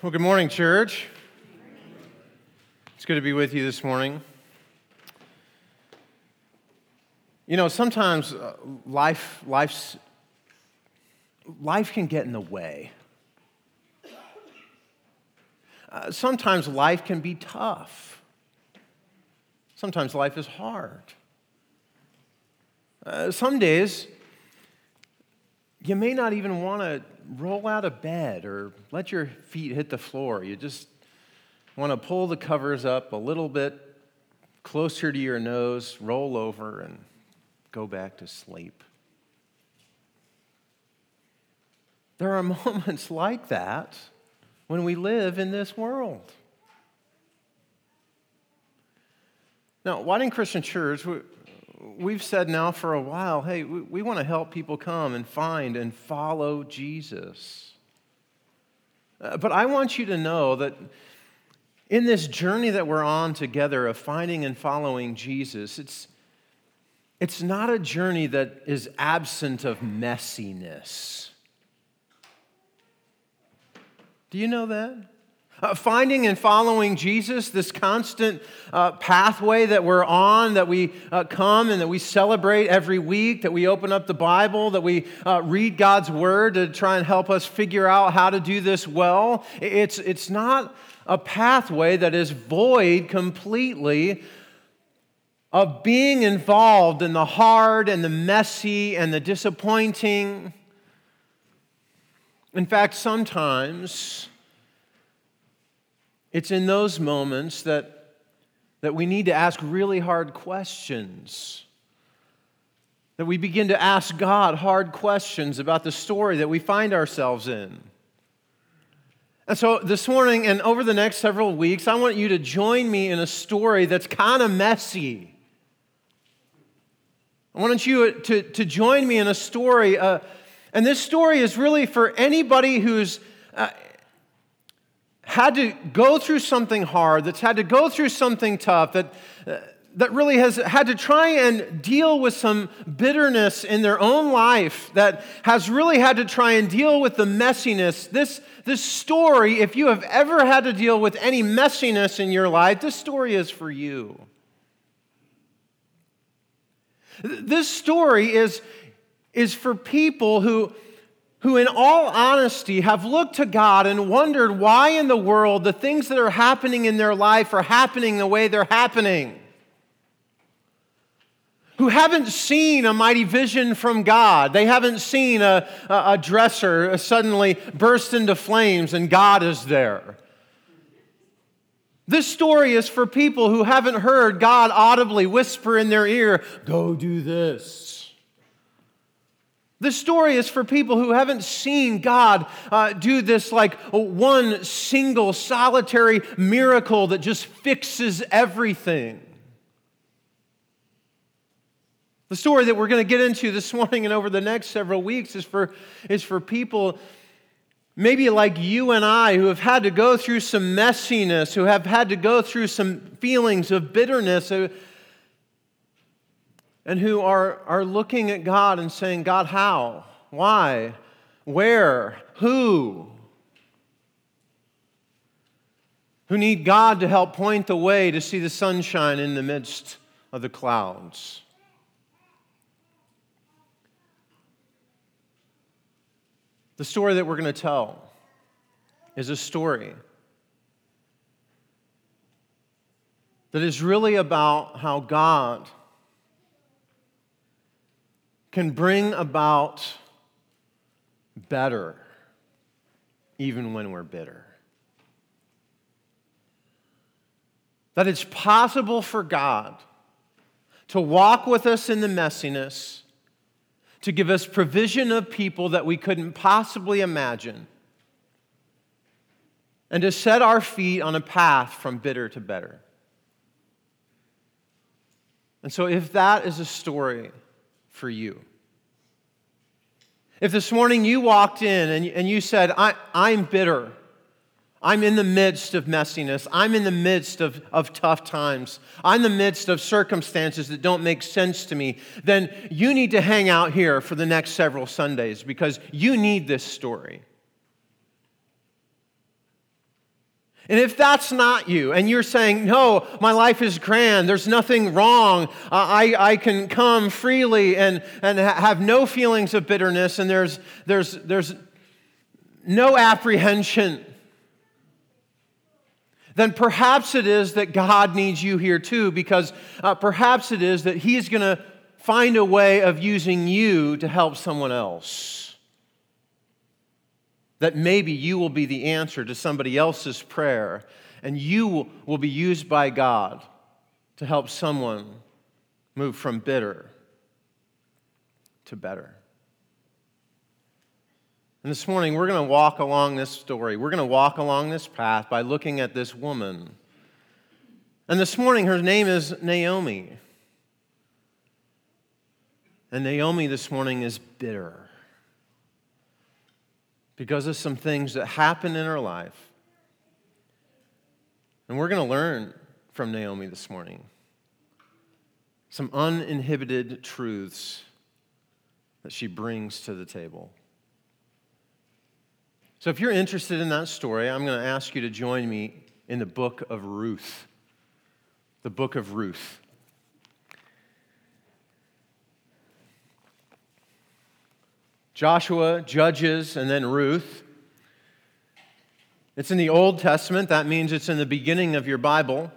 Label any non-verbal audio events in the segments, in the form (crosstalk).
Well, good morning, church. It's good to be with you this morning. You know, sometimes uh, life, life's, life can get in the way. Uh, sometimes life can be tough. Sometimes life is hard. Uh, some days, you may not even want to roll out of bed or let your feet hit the floor. You just want to pull the covers up a little bit closer to your nose, roll over, and go back to sleep. There are (laughs) moments like that when we live in this world. Now, Whiting Christian Church, we've said now for a while hey, we, we want to help people come and find and follow Jesus. Uh, but I want you to know that in this journey that we're on together of finding and following Jesus, it's, it's not a journey that is absent of messiness. Do you know that? Uh, finding and following Jesus, this constant uh, pathway that we're on, that we uh, come and that we celebrate every week, that we open up the Bible, that we uh, read God's Word to try and help us figure out how to do this well. It's, it's not a pathway that is void completely of being involved in the hard and the messy and the disappointing. In fact, sometimes it's in those moments that, that we need to ask really hard questions. That we begin to ask God hard questions about the story that we find ourselves in. And so this morning and over the next several weeks, I want you to join me in a story that's kind of messy. I want you to, to join me in a story. Uh, and this story is really for anybody who's uh, had to go through something hard, that's had to go through something tough, that, uh, that really has had to try and deal with some bitterness in their own life, that has really had to try and deal with the messiness. This, this story, if you have ever had to deal with any messiness in your life, this story is for you. This story is, is for people who who, in all honesty, have looked to God and wondered why in the world the things that are happening in their life are happening the way they're happening. Who haven't seen a mighty vision from God. They haven't seen a, a, dresser suddenly burst into flames and God is there. This story is for people who haven't heard God audibly whisper in their ear, Go do this. This story is for people who haven't seen God uh, do this like one single solitary miracle that just fixes everything. The story that we're going to get into (laughs) this morning and over the next several weeks is for, is for people maybe like you and I who have had to go through some messiness, who have had to go through some feelings of bitterness, and who are, are looking at God and saying, God, how? Why? Where? Who? Who need God to help point the way to see the sunshine in the midst of the clouds. The story that we're going to tell is a story that is really about how God can bring about better even when we're bitter. That it's possible for God to walk with us in the messiness, to give us provision of people that we couldn't possibly imagine, and to set our feet on a path from bitter to better. And so, if that is a story for you, if this morning you walked in and, and you said, I, I'm bitter, I'm in the midst of messiness, I'm in the midst of, of tough times, I'm in the midst of circumstances that don't make sense to me, then you need to hang out here for the next several Sundays because you need this story. And if that's not you, and you're saying, no, my life is grand, there's nothing wrong, uh, I, I can come freely and, and ha- have no feelings of bitterness, and there's, there's, there's no apprehension, then perhaps it is that God needs you here too, because uh, perhaps it is that He's going to find a way of using you to help someone else that maybe you will be the answer to somebody else's prayer and you will be used by God to help someone move from bitter to better. And this morning, we're going to walk along this story. We're going to walk along this path by looking at this woman. And this morning, her name is Naomi. And Naomi this morning is bitter because of some things that happen in her life. And we're going to learn from Naomi this morning some uninhibited truths that she brings to the table. So, if you're interested in that story, I'm going to ask you to join me in the book of Ruth. The book of Ruth. Joshua, Judges, and then Ruth. It's in the Old Testament. That means it's in the beginning of your Bible.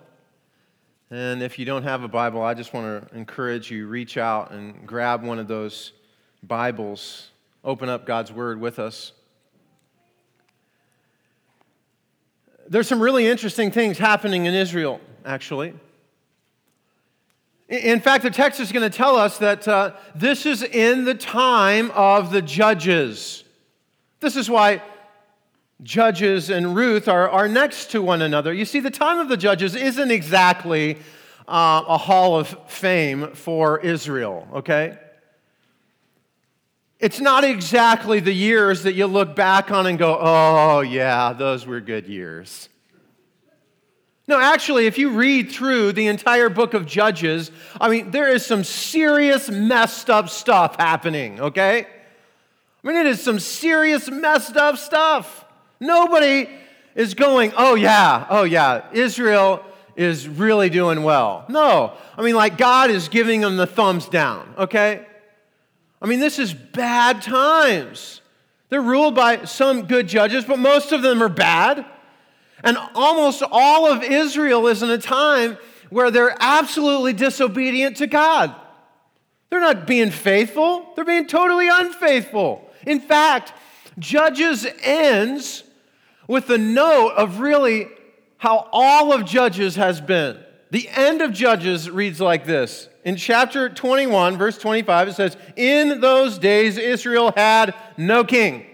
And if you don't have a Bible, I just want to encourage you reach out and grab one of those Bibles. Open up God's Word with us. There's some really interesting things happening in Israel, actually. In fact, the text is going to tell us that uh, this is in the time of the judges. This is why Judges and Ruth are, are next to one another. You see, the time of the judges isn't exactly uh, a hall of fame for Israel, okay? It's not exactly the years that you look back on and go, oh, yeah, those were good years. No, actually, if you read through the entire book of Judges, I mean, there is some serious messed up stuff happening, okay? I mean, it is some serious messed up stuff. Nobody is going, oh, yeah, oh, yeah, Israel is really doing well. No, I mean, like, God is giving them the thumbs down, okay? I mean, this is bad times. They're ruled by some good judges, but most of them are bad. And almost all of Israel is in a time where they're absolutely disobedient to God. They're not being faithful, they're being totally unfaithful. In fact, Judges ends with the note of really how all of Judges has been. The end of Judges reads like this. In chapter 21, verse 25, it says, In those days Israel had no king.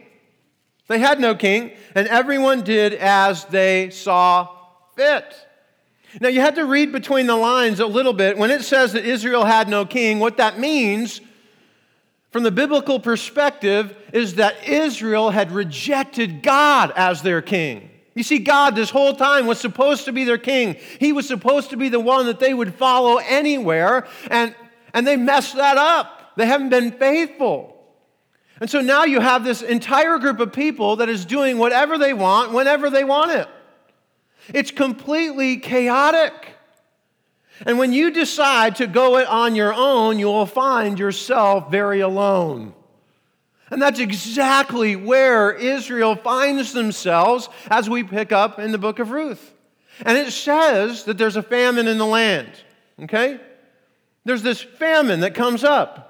They had no king, and everyone did as they saw fit. Now, you had to read between the lines a little bit. When it says that Israel had no king, what that means from the biblical perspective is that Israel had rejected God as their king. You see, God this whole time was supposed to be their king. He was supposed to be the one that they would follow anywhere, and, and they messed that up. They haven't been faithful. And so now you have this entire group of people that is doing whatever they want whenever they want it. It's completely chaotic. And when you decide to go it on your own, you will find yourself very alone. And that's exactly where Israel finds themselves as we pick up in the book of Ruth. And it says that there's a famine in the land, okay? There's this famine that comes up.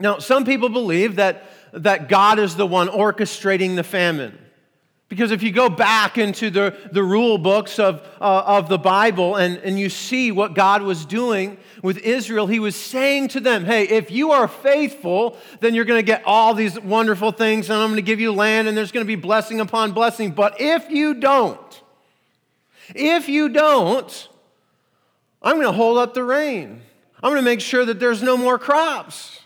Now, some people believe that, that God is the one orchestrating the famine. Because if you go back into the, the rule books of, uh, of the Bible and, and you see what God was doing with Israel, He was saying to them, Hey, if you are faithful, then you're going to get all these wonderful things, and I'm going to give you land, and there's going to be blessing upon blessing. But if you don't, if you don't, I'm going to hold up the rain. I'm going to make sure that there's no more crops.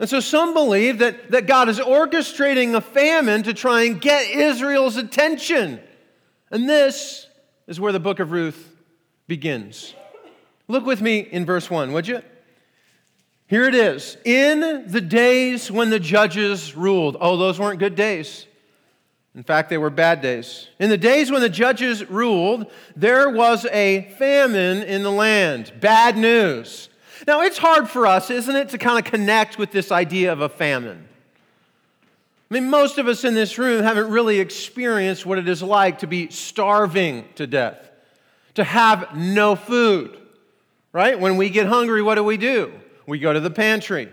And so some believe that, that God is orchestrating a famine to try and get Israel's attention. And this is where the book of Ruth begins. Look with me in verse 1, would you? Here it is. In the days when the judges ruled. Oh, those weren't good days. In fact, they were bad days. In the days when the judges ruled, there was a famine in the land. Bad news. Now, it's hard for us, isn't it, to kind of connect with this idea of a famine. I mean, most of us in this room haven't really experienced what it is like to be starving to death, to have no food, right? When we get hungry, what do we do? We go to the pantry.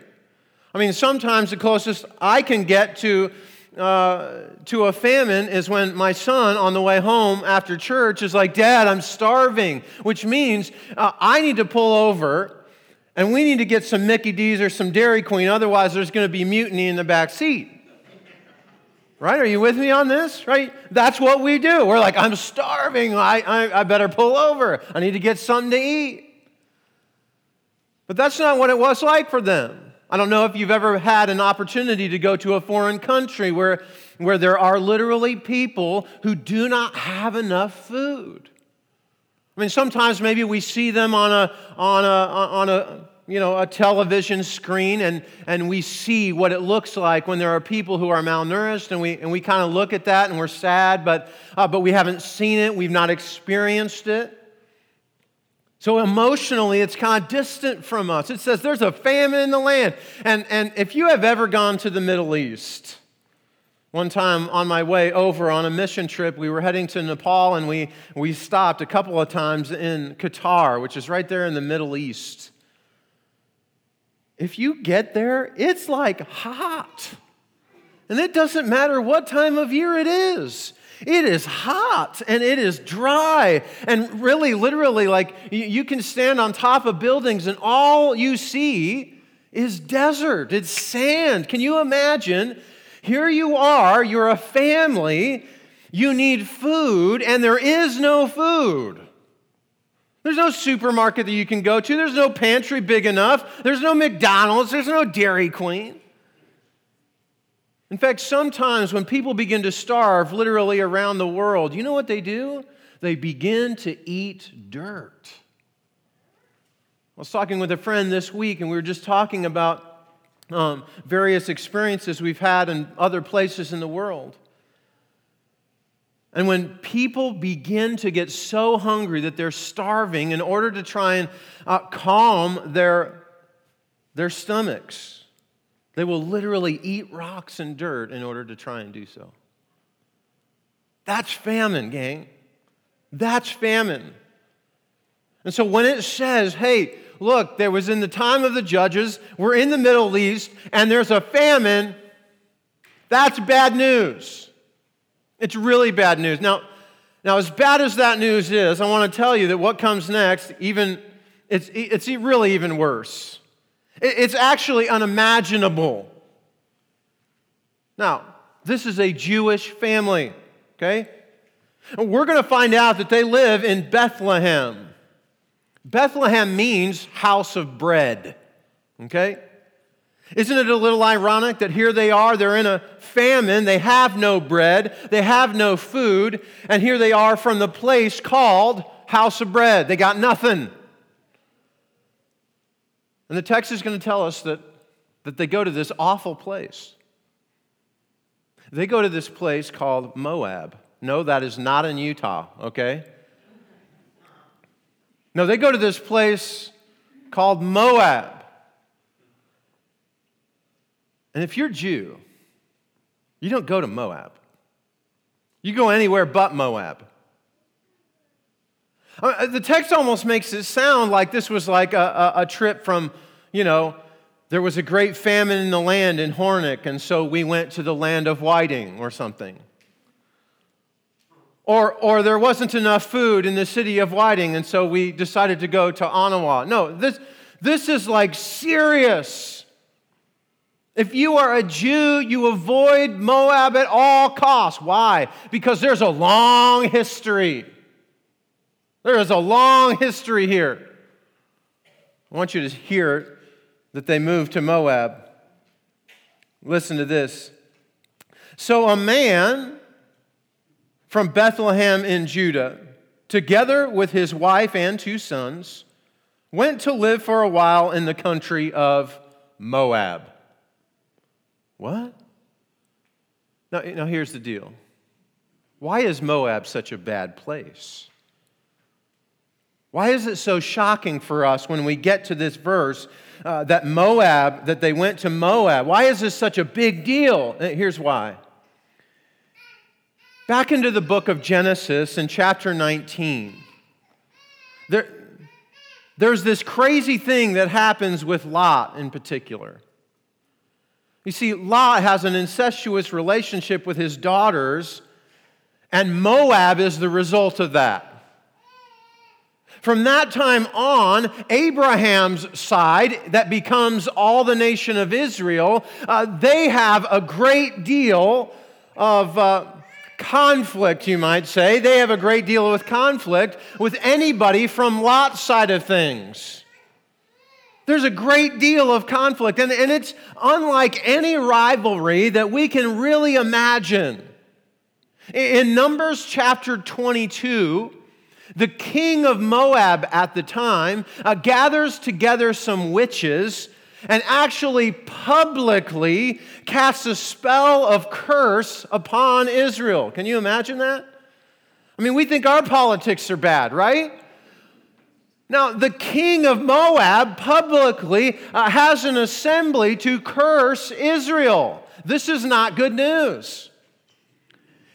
I mean, sometimes the closest I can get to, uh, to a famine is when my son, on the way home after church, is like, Dad, I'm starving, which means uh, I need to pull over and we need to get some Mickey D's or some Dairy Queen, otherwise, there's going to be mutiny in the back seat. Right? Are you with me on this? Right? That's what we do. We're like, I'm starving. I, I, I better pull over. I need to get something to eat. But that's not what it was like for them. I don't know if you've ever had an opportunity to go to a foreign country where, where there are literally people who do not have enough food. I mean, sometimes maybe we see them on a, on a, on a you know, a television screen and, and we see what it looks like when there are people who are malnourished and we, and we kind of look at that and we're sad, but, uh, but we haven't seen it, we've not experienced it. So emotionally, it's kind of distant from us. It says there's a famine in the land. And, and if you have ever gone to the Middle East, one time on my way over on a mission trip, we were heading to Nepal and we, we stopped a couple of times in Qatar, which is right there in the Middle East if you get there, it's like hot. And it doesn't matter what time of year it is. It is hot and it is dry. And really, literally, like you can stand on top of buildings and all you see is desert, it's sand. Can you imagine? Here you are, you're a family, you need food, and there is no food. There's no supermarket that you can go to. There's no pantry big enough. There's no McDonald's. There's no Dairy Queen. In fact, sometimes when people begin to starve literally around the world, you know what they do? They begin to eat dirt. I was talking with a friend this week, and we were just talking about um, various experiences we've had in other places in the world. And when people begin to get so hungry that they're starving in order to try and uh, calm their, their stomachs, they will literally eat rocks and dirt in order to try and do so. That's famine, gang. That's famine. And so when it says, hey, look, there was in the time of the judges, we're in the Middle East, and there's a famine, that's bad news. It's really bad news. Now, now, as bad as that news is, I want to tell you that what comes next, even it's, it's really even worse. It's actually unimaginable. Now, this is a Jewish family, okay? We're going to find out that they live in Bethlehem. Bethlehem means house of bread, okay? Isn't it a little ironic that here they are, they're in a famine, they have no bread, they have no food, and here they are from the place called House of Bread. They got nothing. And the text is going to tell us that, that they go to this awful place. They go to this place called Moab. No, that is not in Utah, okay? No, they go to this place called Moab. And if you're Jew, you don't go to Moab. You go anywhere but Moab. The text almost makes it sound like this was like a, a, a, trip from, you know, there was a great famine in the land in Hornick, and so we went to the land of Whiting or something. Or, or there wasn't enough food in the city of Whiting, and so we decided to go to Onawa. No, this, this is like serious. If you are a Jew, you avoid Moab at all costs. Why? Because there's a long history. There is a long history here. I want you to hear that they moved to Moab. Listen to this. So a man from Bethlehem in Judah, together with his wife and two sons, went to live for a while in the country of Moab. What? Now, now here's the deal. Why is Moab such a bad place? Why is it so shocking for us when we get to this verse uh, that Moab, that they went to Moab? Why is this such a big deal? Uh, here's why. Back into the book of Genesis in chapter 19, there, there's this crazy thing that happens with Lot in particular. You see, Lot has an incestuous relationship with his daughters, and Moab is the result of that. From that time on, Abraham's side, that becomes all the nation of Israel, uh, they have a great deal of uh, conflict, you might say. They have a great deal with conflict with anybody from Lot's side of things. There's a great deal of conflict, and, and it's unlike any rivalry that we can really imagine. In Numbers chapter 22, the king of Moab at the time uh, gathers together some witches and actually publicly casts a spell of curse upon Israel. Can you imagine that? I mean, we think our politics are bad, right? Now, the king of Moab publicly uh, has an assembly to curse Israel. This is not good news.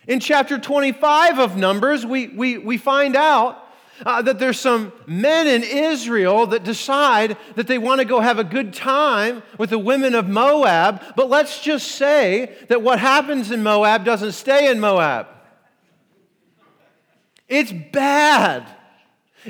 In chapter 25 of Numbers, we, we, we find out uh, that there's some men in Israel that decide that they want to go have a good time with the women of Moab, but let's just say that what happens in Moab doesn't stay in Moab. It's bad.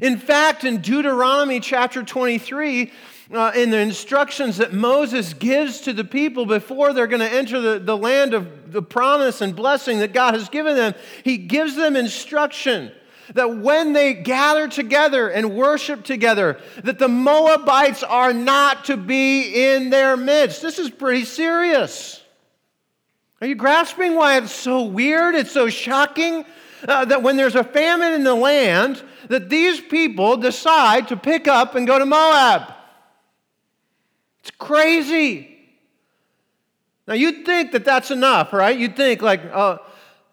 In fact, in Deuteronomy chapter 23, uh, in the instructions that Moses gives to the people before they're going to enter the, the land of the promise and blessing that God has given them, he gives them instruction that when they gather together and worship together, that the Moabites are not to be in their midst. This is pretty serious. Are you grasping why it's so weird? It's so shocking uh, that when there's a famine in the land, that these people decide to pick up and go to Moab. It's crazy. Now, you'd think that that's enough, right? You'd think, like, uh,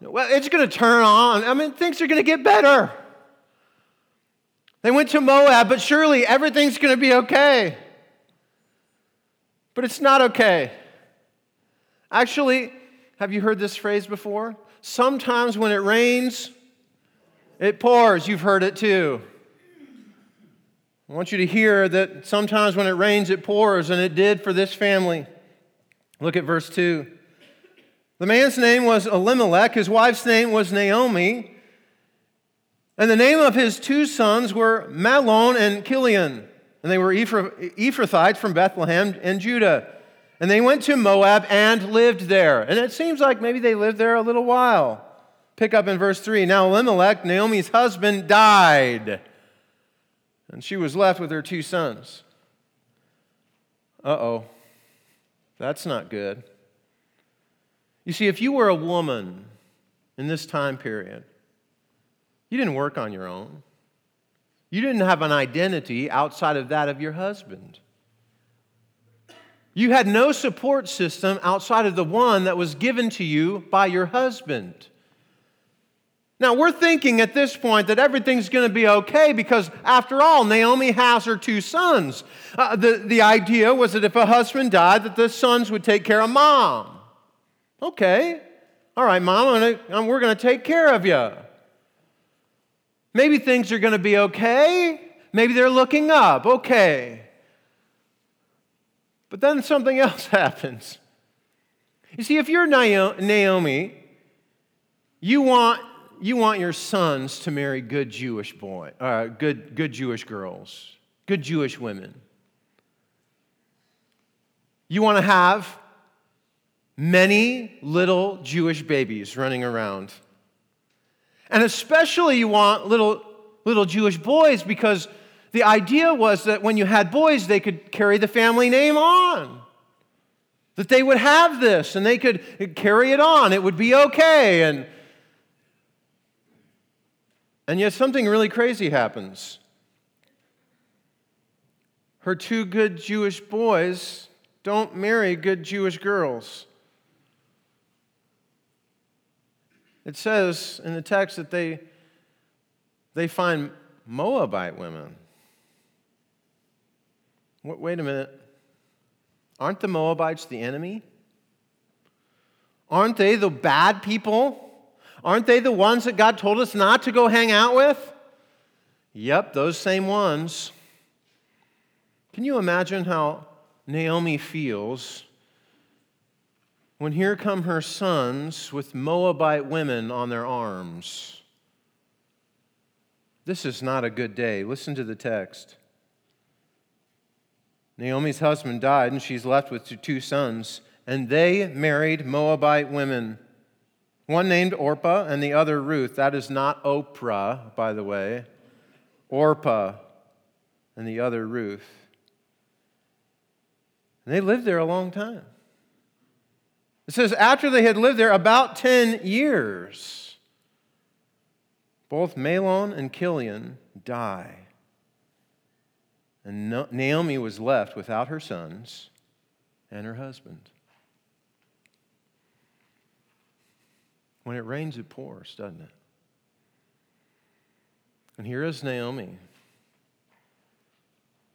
well, it's going to turn on. I mean, things are going to get better. They went to Moab, but surely everything's going to be okay. But it's not okay. Actually, have you heard this phrase before? Sometimes when it rains, it pours. You've heard it too. I want you to hear that sometimes when it rains, it pours, and it did for this family. Look at verse 2. The man's name was Elimelech, his wife's name was Naomi, and the name of his two sons were Mahlon and Chilion, and they were Ephrathites from Bethlehem and Judah. And they went to Moab and lived there. And it seems like maybe they lived there a little while. Pick up in verse 3. Now Elimelech, Naomi's husband, died, and she was left with her two sons. Uh oh. That's not good. You see, if you were a woman in this time period, you didn't work on your own. You didn't have an identity outside of that of your husband. You had no support system outside of the one that was given to you by your husband. Now, we're thinking at this point that everything's going to be okay because, after all, Naomi has her two sons. Uh, the, the idea was that if a husband died, that the sons would take care of mom. Okay. All right, mom, gonna, um, we're going to take care of you. Maybe things are going to be okay. Maybe they're looking up. Okay. But then something (laughs) else happens. You see, if you're Naomi, you want, you want your sons to marry good Jewish boy, uh, good, good Jewish girls, good Jewish women. You want to have many little Jewish babies running around. And especially you want little, little Jewish boys because the idea was that when you had boys, they could carry the family name on. That they would have this and they could carry it on. It would be okay. And, and yet something really crazy happens. Her two good Jewish boys don't marry good Jewish girls. It says in the text that they, they find Moabite women. Wait a minute. Aren't the Moabites the enemy? Aren't they the bad people? Aren't they the ones that God told us not to go hang out with? Yep, those same ones. Can you imagine how Naomi feels when here come her sons with Moabite women on their arms? This is not a good day. Listen to the text. Naomi's husband died, and she's left with two sons, and they married Moabite women. One named Orpah and the other Ruth. That is not Oprah, by the way. Orpah and the other Ruth. And they lived there a long time. It says, after they had lived there about 10 years, both Mahlon and Chilion die. And Naomi was left without her sons and her husband. When it rains, it pours, doesn't it? And here is Naomi.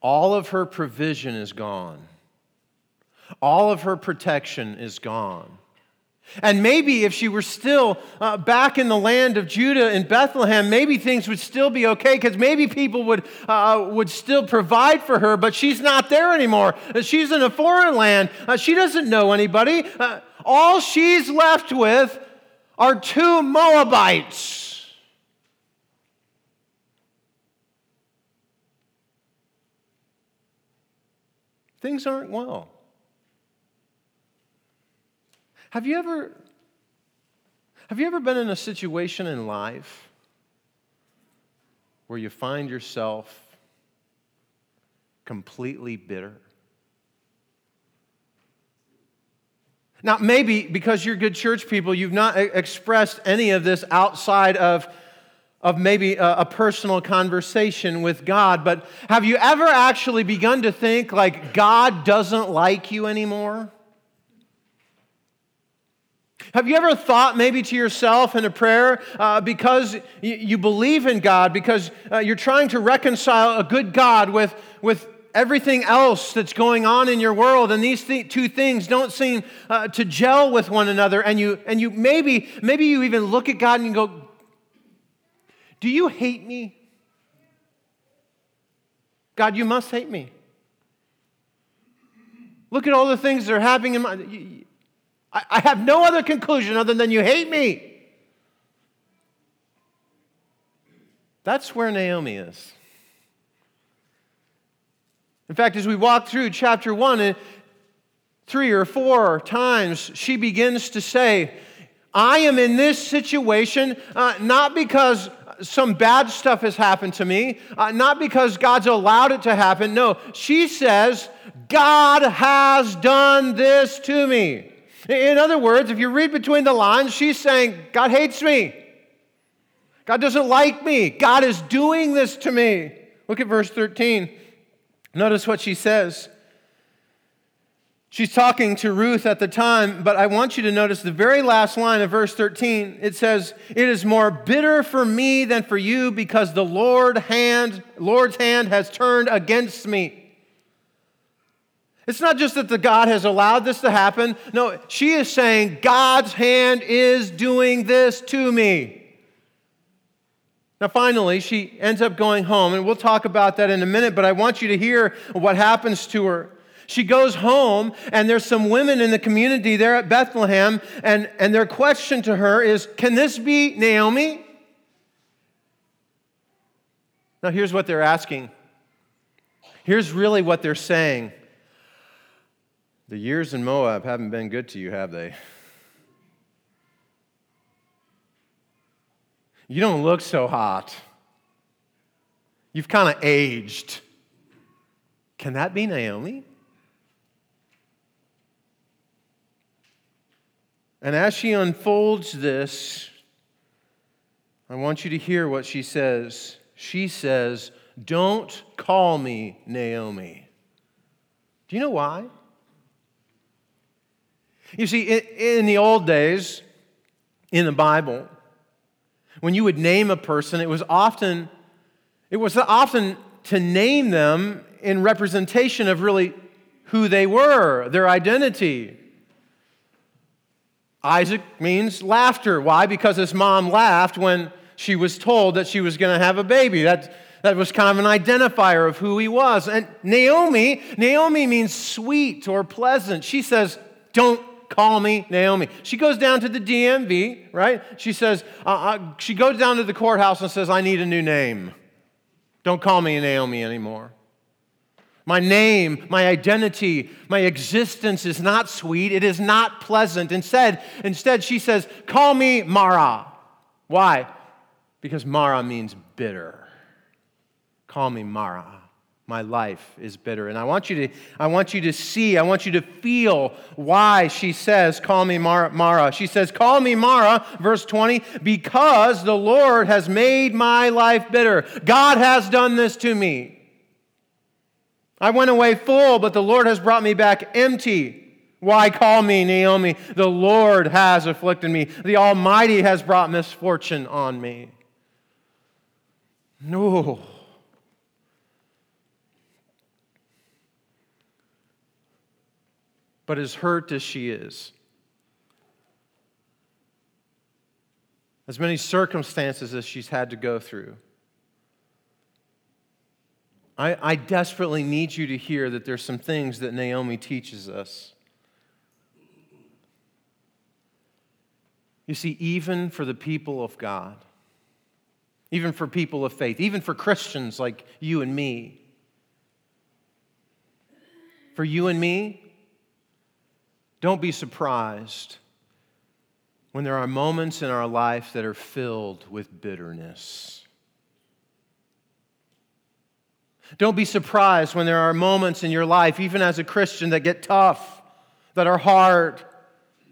All of her provision is gone, all of her protection is gone. And maybe if she were still uh, back in the land of Judah in Bethlehem, maybe things would still be okay because maybe people would, uh, would still provide for her, but she's not there anymore. She's in a foreign land. Uh, she doesn't know anybody. Uh, all she's left with are two Moabites. Things aren't well. Have you ever have you ever been in a situation in life where you find yourself completely bitter? Now, maybe because you're good church people, you've not expressed any of this outside of, of maybe a, a personal conversation with God, but have you ever actually begun to think like God doesn't like you anymore? Have you ever thought maybe to yourself in a prayer uh, because you, believe in God, because uh, you're trying to reconcile a good God with, with everything else that's going on in your world, and these th- two things don't seem uh, to gel with one another, and you, and you maybe, maybe you even look at God and you go, Do you hate me? God, you must hate me. Look at all the things that are happening in my. I have no other conclusion other than you hate me. That's where Naomi is. In fact, as we walk through chapter one, three or four times, she begins to say, I am in this situation uh, not because some bad stuff has happened to me, uh, not because God's allowed it to happen. No, she says, God has done this to me. In other words, if you read between the lines, she's saying, God hates me. God doesn't like me. God is doing this to me. Look at verse 13. Notice what she says. She's talking to Ruth at the time, but I want you to notice the very last line of verse 13. It says, It is more bitter for me than for you because the Lord hand, Lord's hand has turned against me. It's not just that the God has allowed this to happen. No, she is saying, God's hand is doing this to me. Now, finally, she ends up going home, and we'll talk about that in a minute, but I want you to hear what happens to her. She goes home, and there's some women in the community there at Bethlehem, and, and their question to her is Can this be Naomi? Now, here's what they're asking. Here's really what they're saying the years in Moab haven't been good to you, have they? You don't look so hot. You've kind of aged. Can that be Naomi? And as she unfolds this, I want you to hear what she says. She says, Don't call me Naomi. Do you know why? You see, in the old days, in the Bible, When you would name a person, it was often it was often to name them in representation of really who they were, their identity. Isaac means laughter. Why? Because his mom laughed when she was told that she was going to have a baby. That, that was kind of an identifier of who he was. And Naomi, Naomi means sweet or pleasant. She says, Don't call me Naomi. She goes down to the DMV, right? She says, uh, uh, she goes down to the courthouse and says, I need a new name. Don't call me Naomi anymore. My name, my identity, my existence is not sweet. It is not pleasant. Instead, instead she says, call me Mara. Why? Because Mara means bitter. Call me Mara. My life is bitter. And I want you to, I want you to see, I want you to feel why she says, Call me Mara. She says, Call me Mara, verse 20, because the Lord has made my life bitter. God has done this to me. I went away full, but the Lord has brought me back empty. Why call me Naomi? The Lord has afflicted me. The Almighty has brought misfortune on me. No. But as hurt as she is, as many circumstances as she's had to go through, I, I desperately need you to hear that there's some things that Naomi teaches us. You see, even for the people of God, even for people of faith, even for Christians like you and me, for you and me, don't be surprised when there are moments in our life that are filled with bitterness. Don't be surprised when there are moments in your life, even as a Christian, that get tough, that are hard,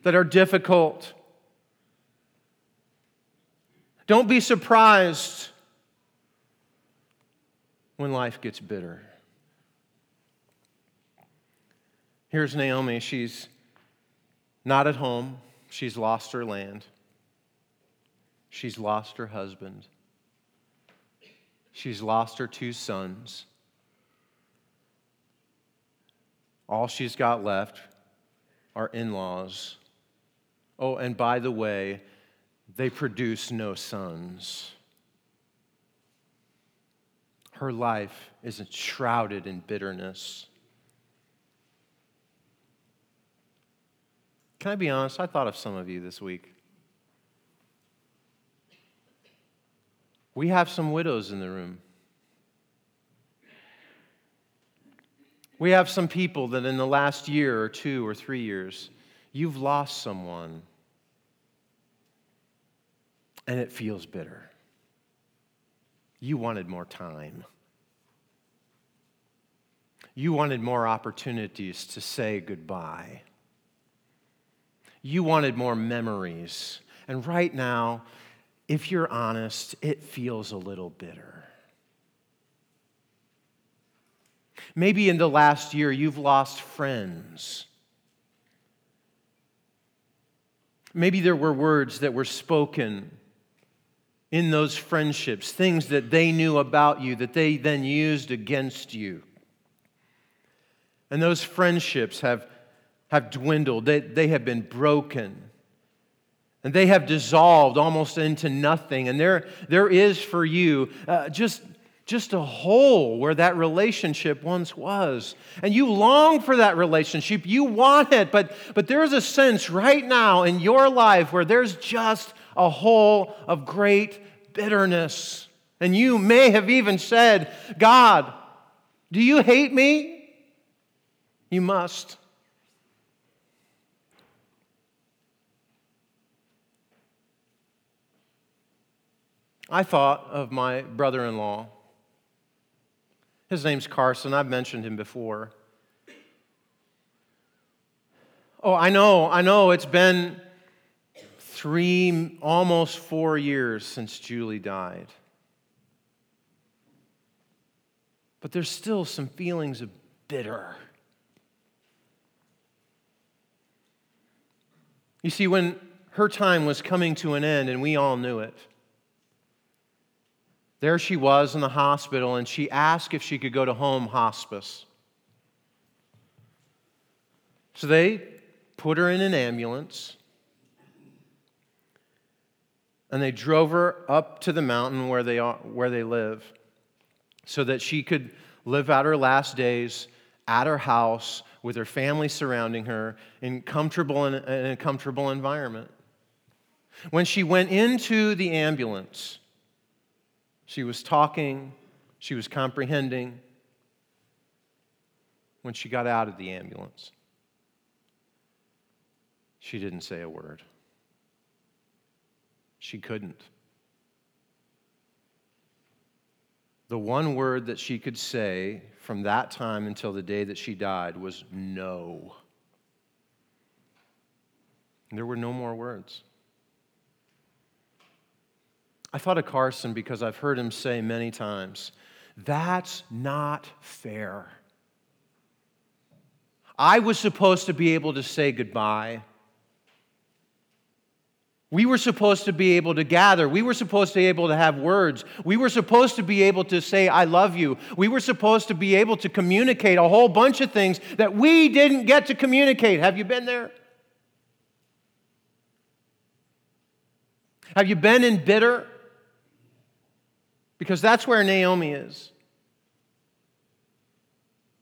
that are difficult. Don't be surprised when life gets bitter. Here's Naomi. She's not at home. She's lost her land. She's lost her husband. She's lost her two sons. All she's got left are in laws. Oh, and by the way, they produce no sons. Her life is shrouded in bitterness. Can I be honest? I thought of some of you this week. We have some widows in the room. We have some people that in the last year or two or three years, you've lost someone and it feels bitter. You wanted more time. You wanted more opportunities to say goodbye. You wanted more memories. And right now, if you're honest, it feels a little bitter. Maybe in the last year, you've lost friends. Maybe there were words that were spoken in those friendships, things that they knew about you that they then used against you. And those friendships have have dwindled, they, they have been broken. And they have dissolved almost into nothing. And there, there is for you uh, just, just a hole where that relationship once was. And you long for that relationship. You want it. But, but there's a sense right now in your life where there's just a hole of great bitterness. And you may have even said, God, do you hate me? You must. I thought of my brother in law. His name's Carson. I've mentioned him before. Oh, I know, I know. It's been three, almost four years since Julie died. But there's still some feelings of bitter. You see, when her time was coming to an end, and we all knew it, There she was in the hospital, and she asked if she could go to home hospice. So they put her in an ambulance and they drove her up to the mountain where they, are, where they live so that she could live out her last days at her house with her family surrounding her in, comfortable, in a comfortable environment. When she went into the ambulance, she was talking, she was comprehending. When she got out of the ambulance, she didn't say a word. She couldn't. The one word that she could say from that time until the day that she died was no. There were no more words. I thought of Carson because I've heard him say many times, that's not fair. I was supposed to be able to say goodbye. We were supposed to be able to gather. We were supposed to be able to have words. We were supposed to be able to say, I love you. We were supposed to be able to communicate a whole bunch of things that we didn't get to communicate. Have you been there? Have you been in bitter? Because that's where Naomi is.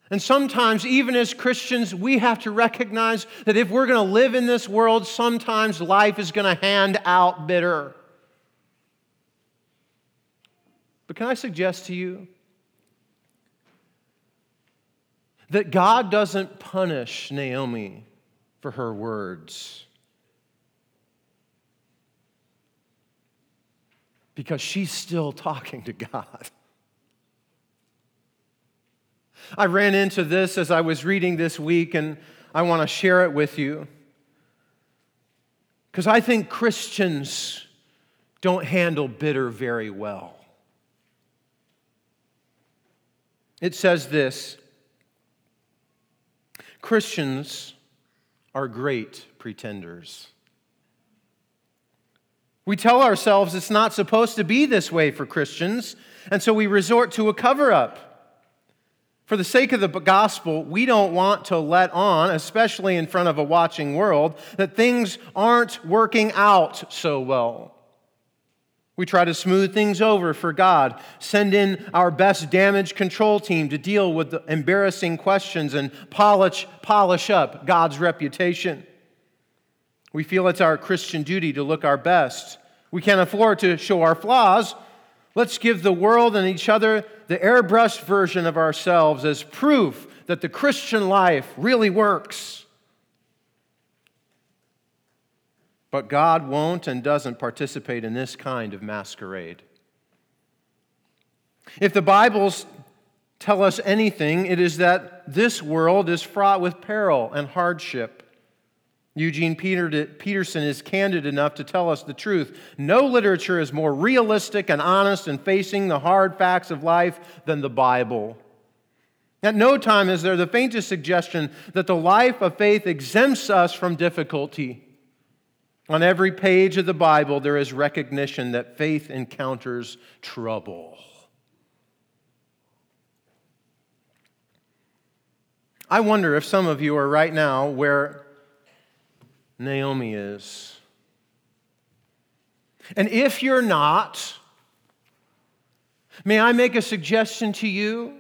And sometimes, even as Christians, we have to recognize that if we're going to live in this world, sometimes life is going to hand out bitter. But can I suggest to you that God doesn't punish Naomi for her words? Because she's still (laughs) talking to God. I ran into this as I was reading this week, and I want to share it with you. Because I think Christians don't handle bitter very well. It says this Christians are great pretenders. We tell ourselves it's not supposed to be this way for Christians, and so we resort to a cover up. For the sake of the gospel, we don't want to let on, especially in front of a watching world, that things aren't working out so well. We try to smooth things over for God, send in our best damage control team to deal with the embarrassing questions and polish, polish up God's reputation. We feel it's our Christian duty to look our best. We can't afford to show our flaws. Let's give the world and each other the airbrushed version of ourselves as proof that the Christian life really works. But God won't and doesn't participate in this kind of masquerade. If the Bibles tell us anything, it is that this world is fraught with peril and hardship. Eugene Peterson is candid enough to tell us the truth. No literature is more realistic and honest in facing the hard facts of life than the Bible. At no time is there the faintest suggestion that the life of faith exempts us from difficulty. On every page of the Bible, there is recognition that faith encounters trouble. I wonder if some of you are right now where Naomi is. And if you're not, may I make a suggestion to you?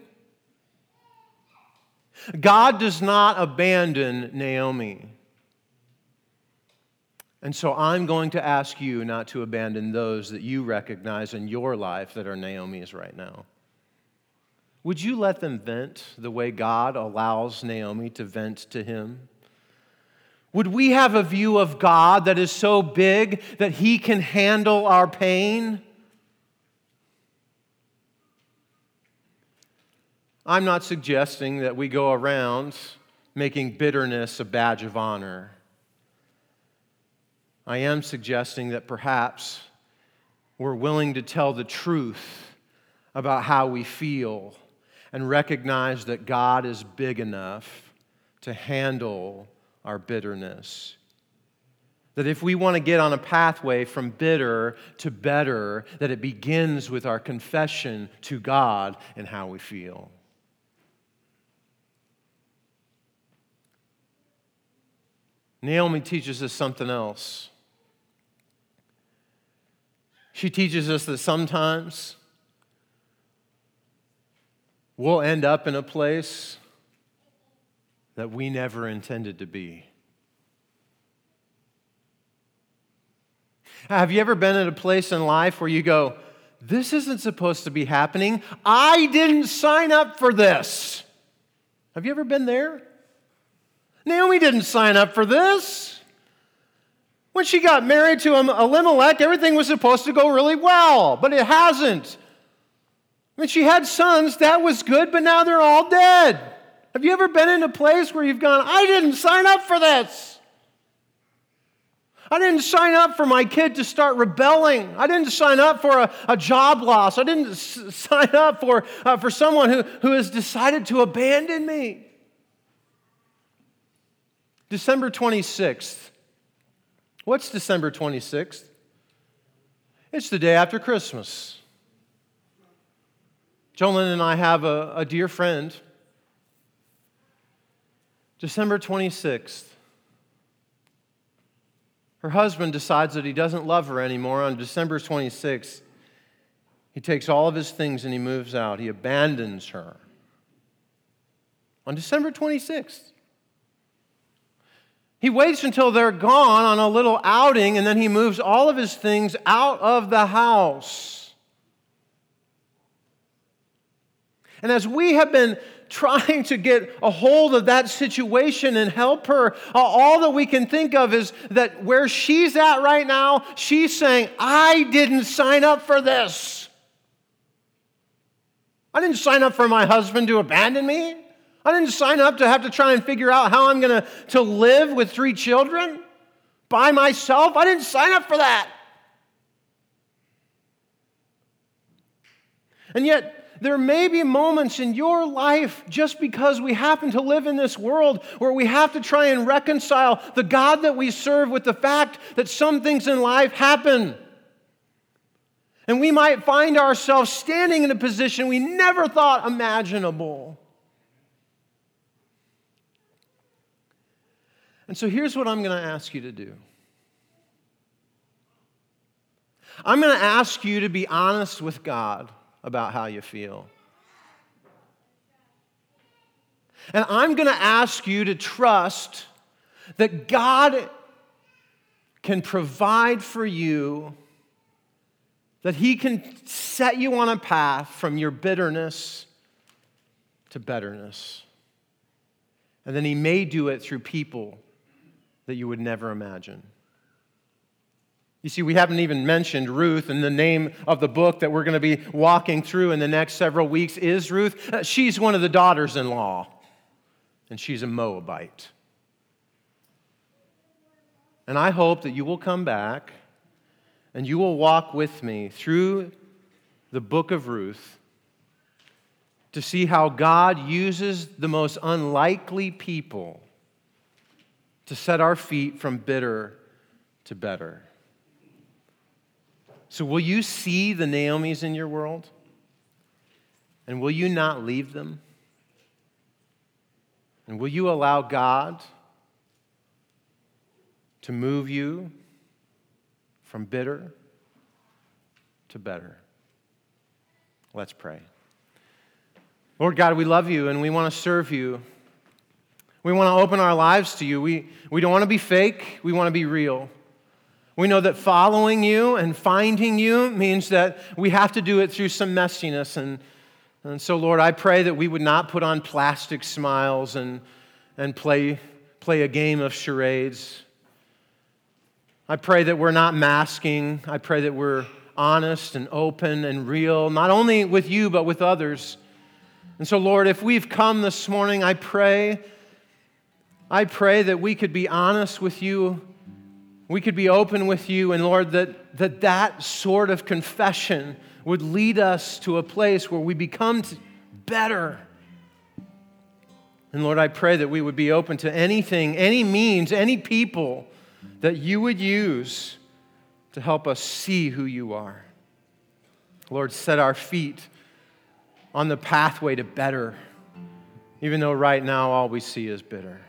God does not abandon Naomi. And so I'm going to ask you not to abandon those that you recognize in your life that are Naomi's right now. Would you let them vent the way God allows Naomi to vent to him? Would we have a view of God that is so big that He can handle our pain? I'm not suggesting that we go around making bitterness a badge of honor. I am suggesting that perhaps we're willing to tell the truth about how we feel and recognize that God is big enough to handle our bitterness. That if we want to get on a pathway from bitter to better, that it begins with our confession to God and how we feel. Naomi teaches us something else. She teaches us that sometimes we'll end up in a place that we never intended to be. Have you ever been at a place in life where you go, This isn't supposed to be happening? I didn't sign up for this. Have you ever been there? Naomi didn't sign up for this. When she got married to Elimelech, everything was supposed to go really well, but it hasn't. When she had sons, that was good, but now they're all dead. Have you ever been in a place where you've gone, I didn't sign up for this? I didn't sign up for my kid to start rebelling. I didn't sign up for a, a job loss. I didn't s- sign up for, uh, for someone who, who has decided to abandon me. December 26th. What's December 26th? It's the day after Christmas. Jolyn and I have a, a dear friend. December 26th. Her husband decides that he doesn't love her anymore on December 26th. He takes all of his things and he moves out. He abandons her. On December 26th. He waits until they're gone on a little outing and then he moves all of his things out of the house. And as we have been trying to get a hold of that situation and help her, all that we can think of is that where she's at right now, she's saying, I didn't sign up for this. I didn't sign up for my husband to abandon me. I didn't sign up to have to try and figure out how I'm going to, to live with three children by myself. I didn't sign up for that. And yet, there may be moments in your life, just because we happen to live in this world, where we have to try and reconcile the God that we serve with the fact that some things in life happen. And we might find ourselves standing in a position we never thought imaginable. And so here's what I'm going to ask you to do I'm going to ask you to be honest with God about how you feel. And I'm going to ask you to trust that God can provide for you, that He can set you on a path from your bitterness to betterness. And then He may do it through people that you would never imagine. You see, we haven't even mentioned Ruth, and the name of the book that we're going to be walking through in the next several weeks is Ruth. Uh, she's one of the daughters in law, and she's a Moabite. And I hope that you will come back and you will walk with me through the book of Ruth to see how God uses the most unlikely people to set our feet from bitter to better. So, will you see the Naomis in your world? And will you not leave them? And will you allow God to move you from bitter to better? Let's pray. Lord God, we love you and we want to serve you. We want to open our lives to you. We, we don't want to be fake, we want to be real. We know that following you and finding you means that we have to do it through some messiness. And, and so, Lord, I pray that we would not put on plastic smiles and, and play, play a game of charades. I pray that we're not masking. I pray that we're honest and open and real, not only with you, but with others. And so, Lord, if we've come this morning, I pray, I pray that we could be honest with you we could be open with you, and Lord, that that, that sort of confession would lead us to a place where we become better. And Lord, I pray that we would be open to anything, any means, any people that you would use to help us see who you are. Lord, set our feet on the pathway to better, even though right now all we see is bitter.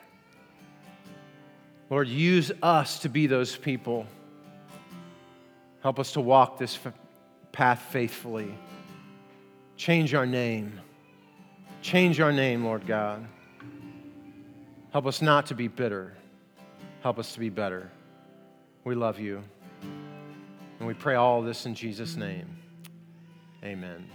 Lord, use us to be those people. Help us to walk this path faithfully. Change our name. Change our name, Lord God. Help us not to be bitter. Help us to be better. We love you. And we pray all this in Jesus' name. Amen.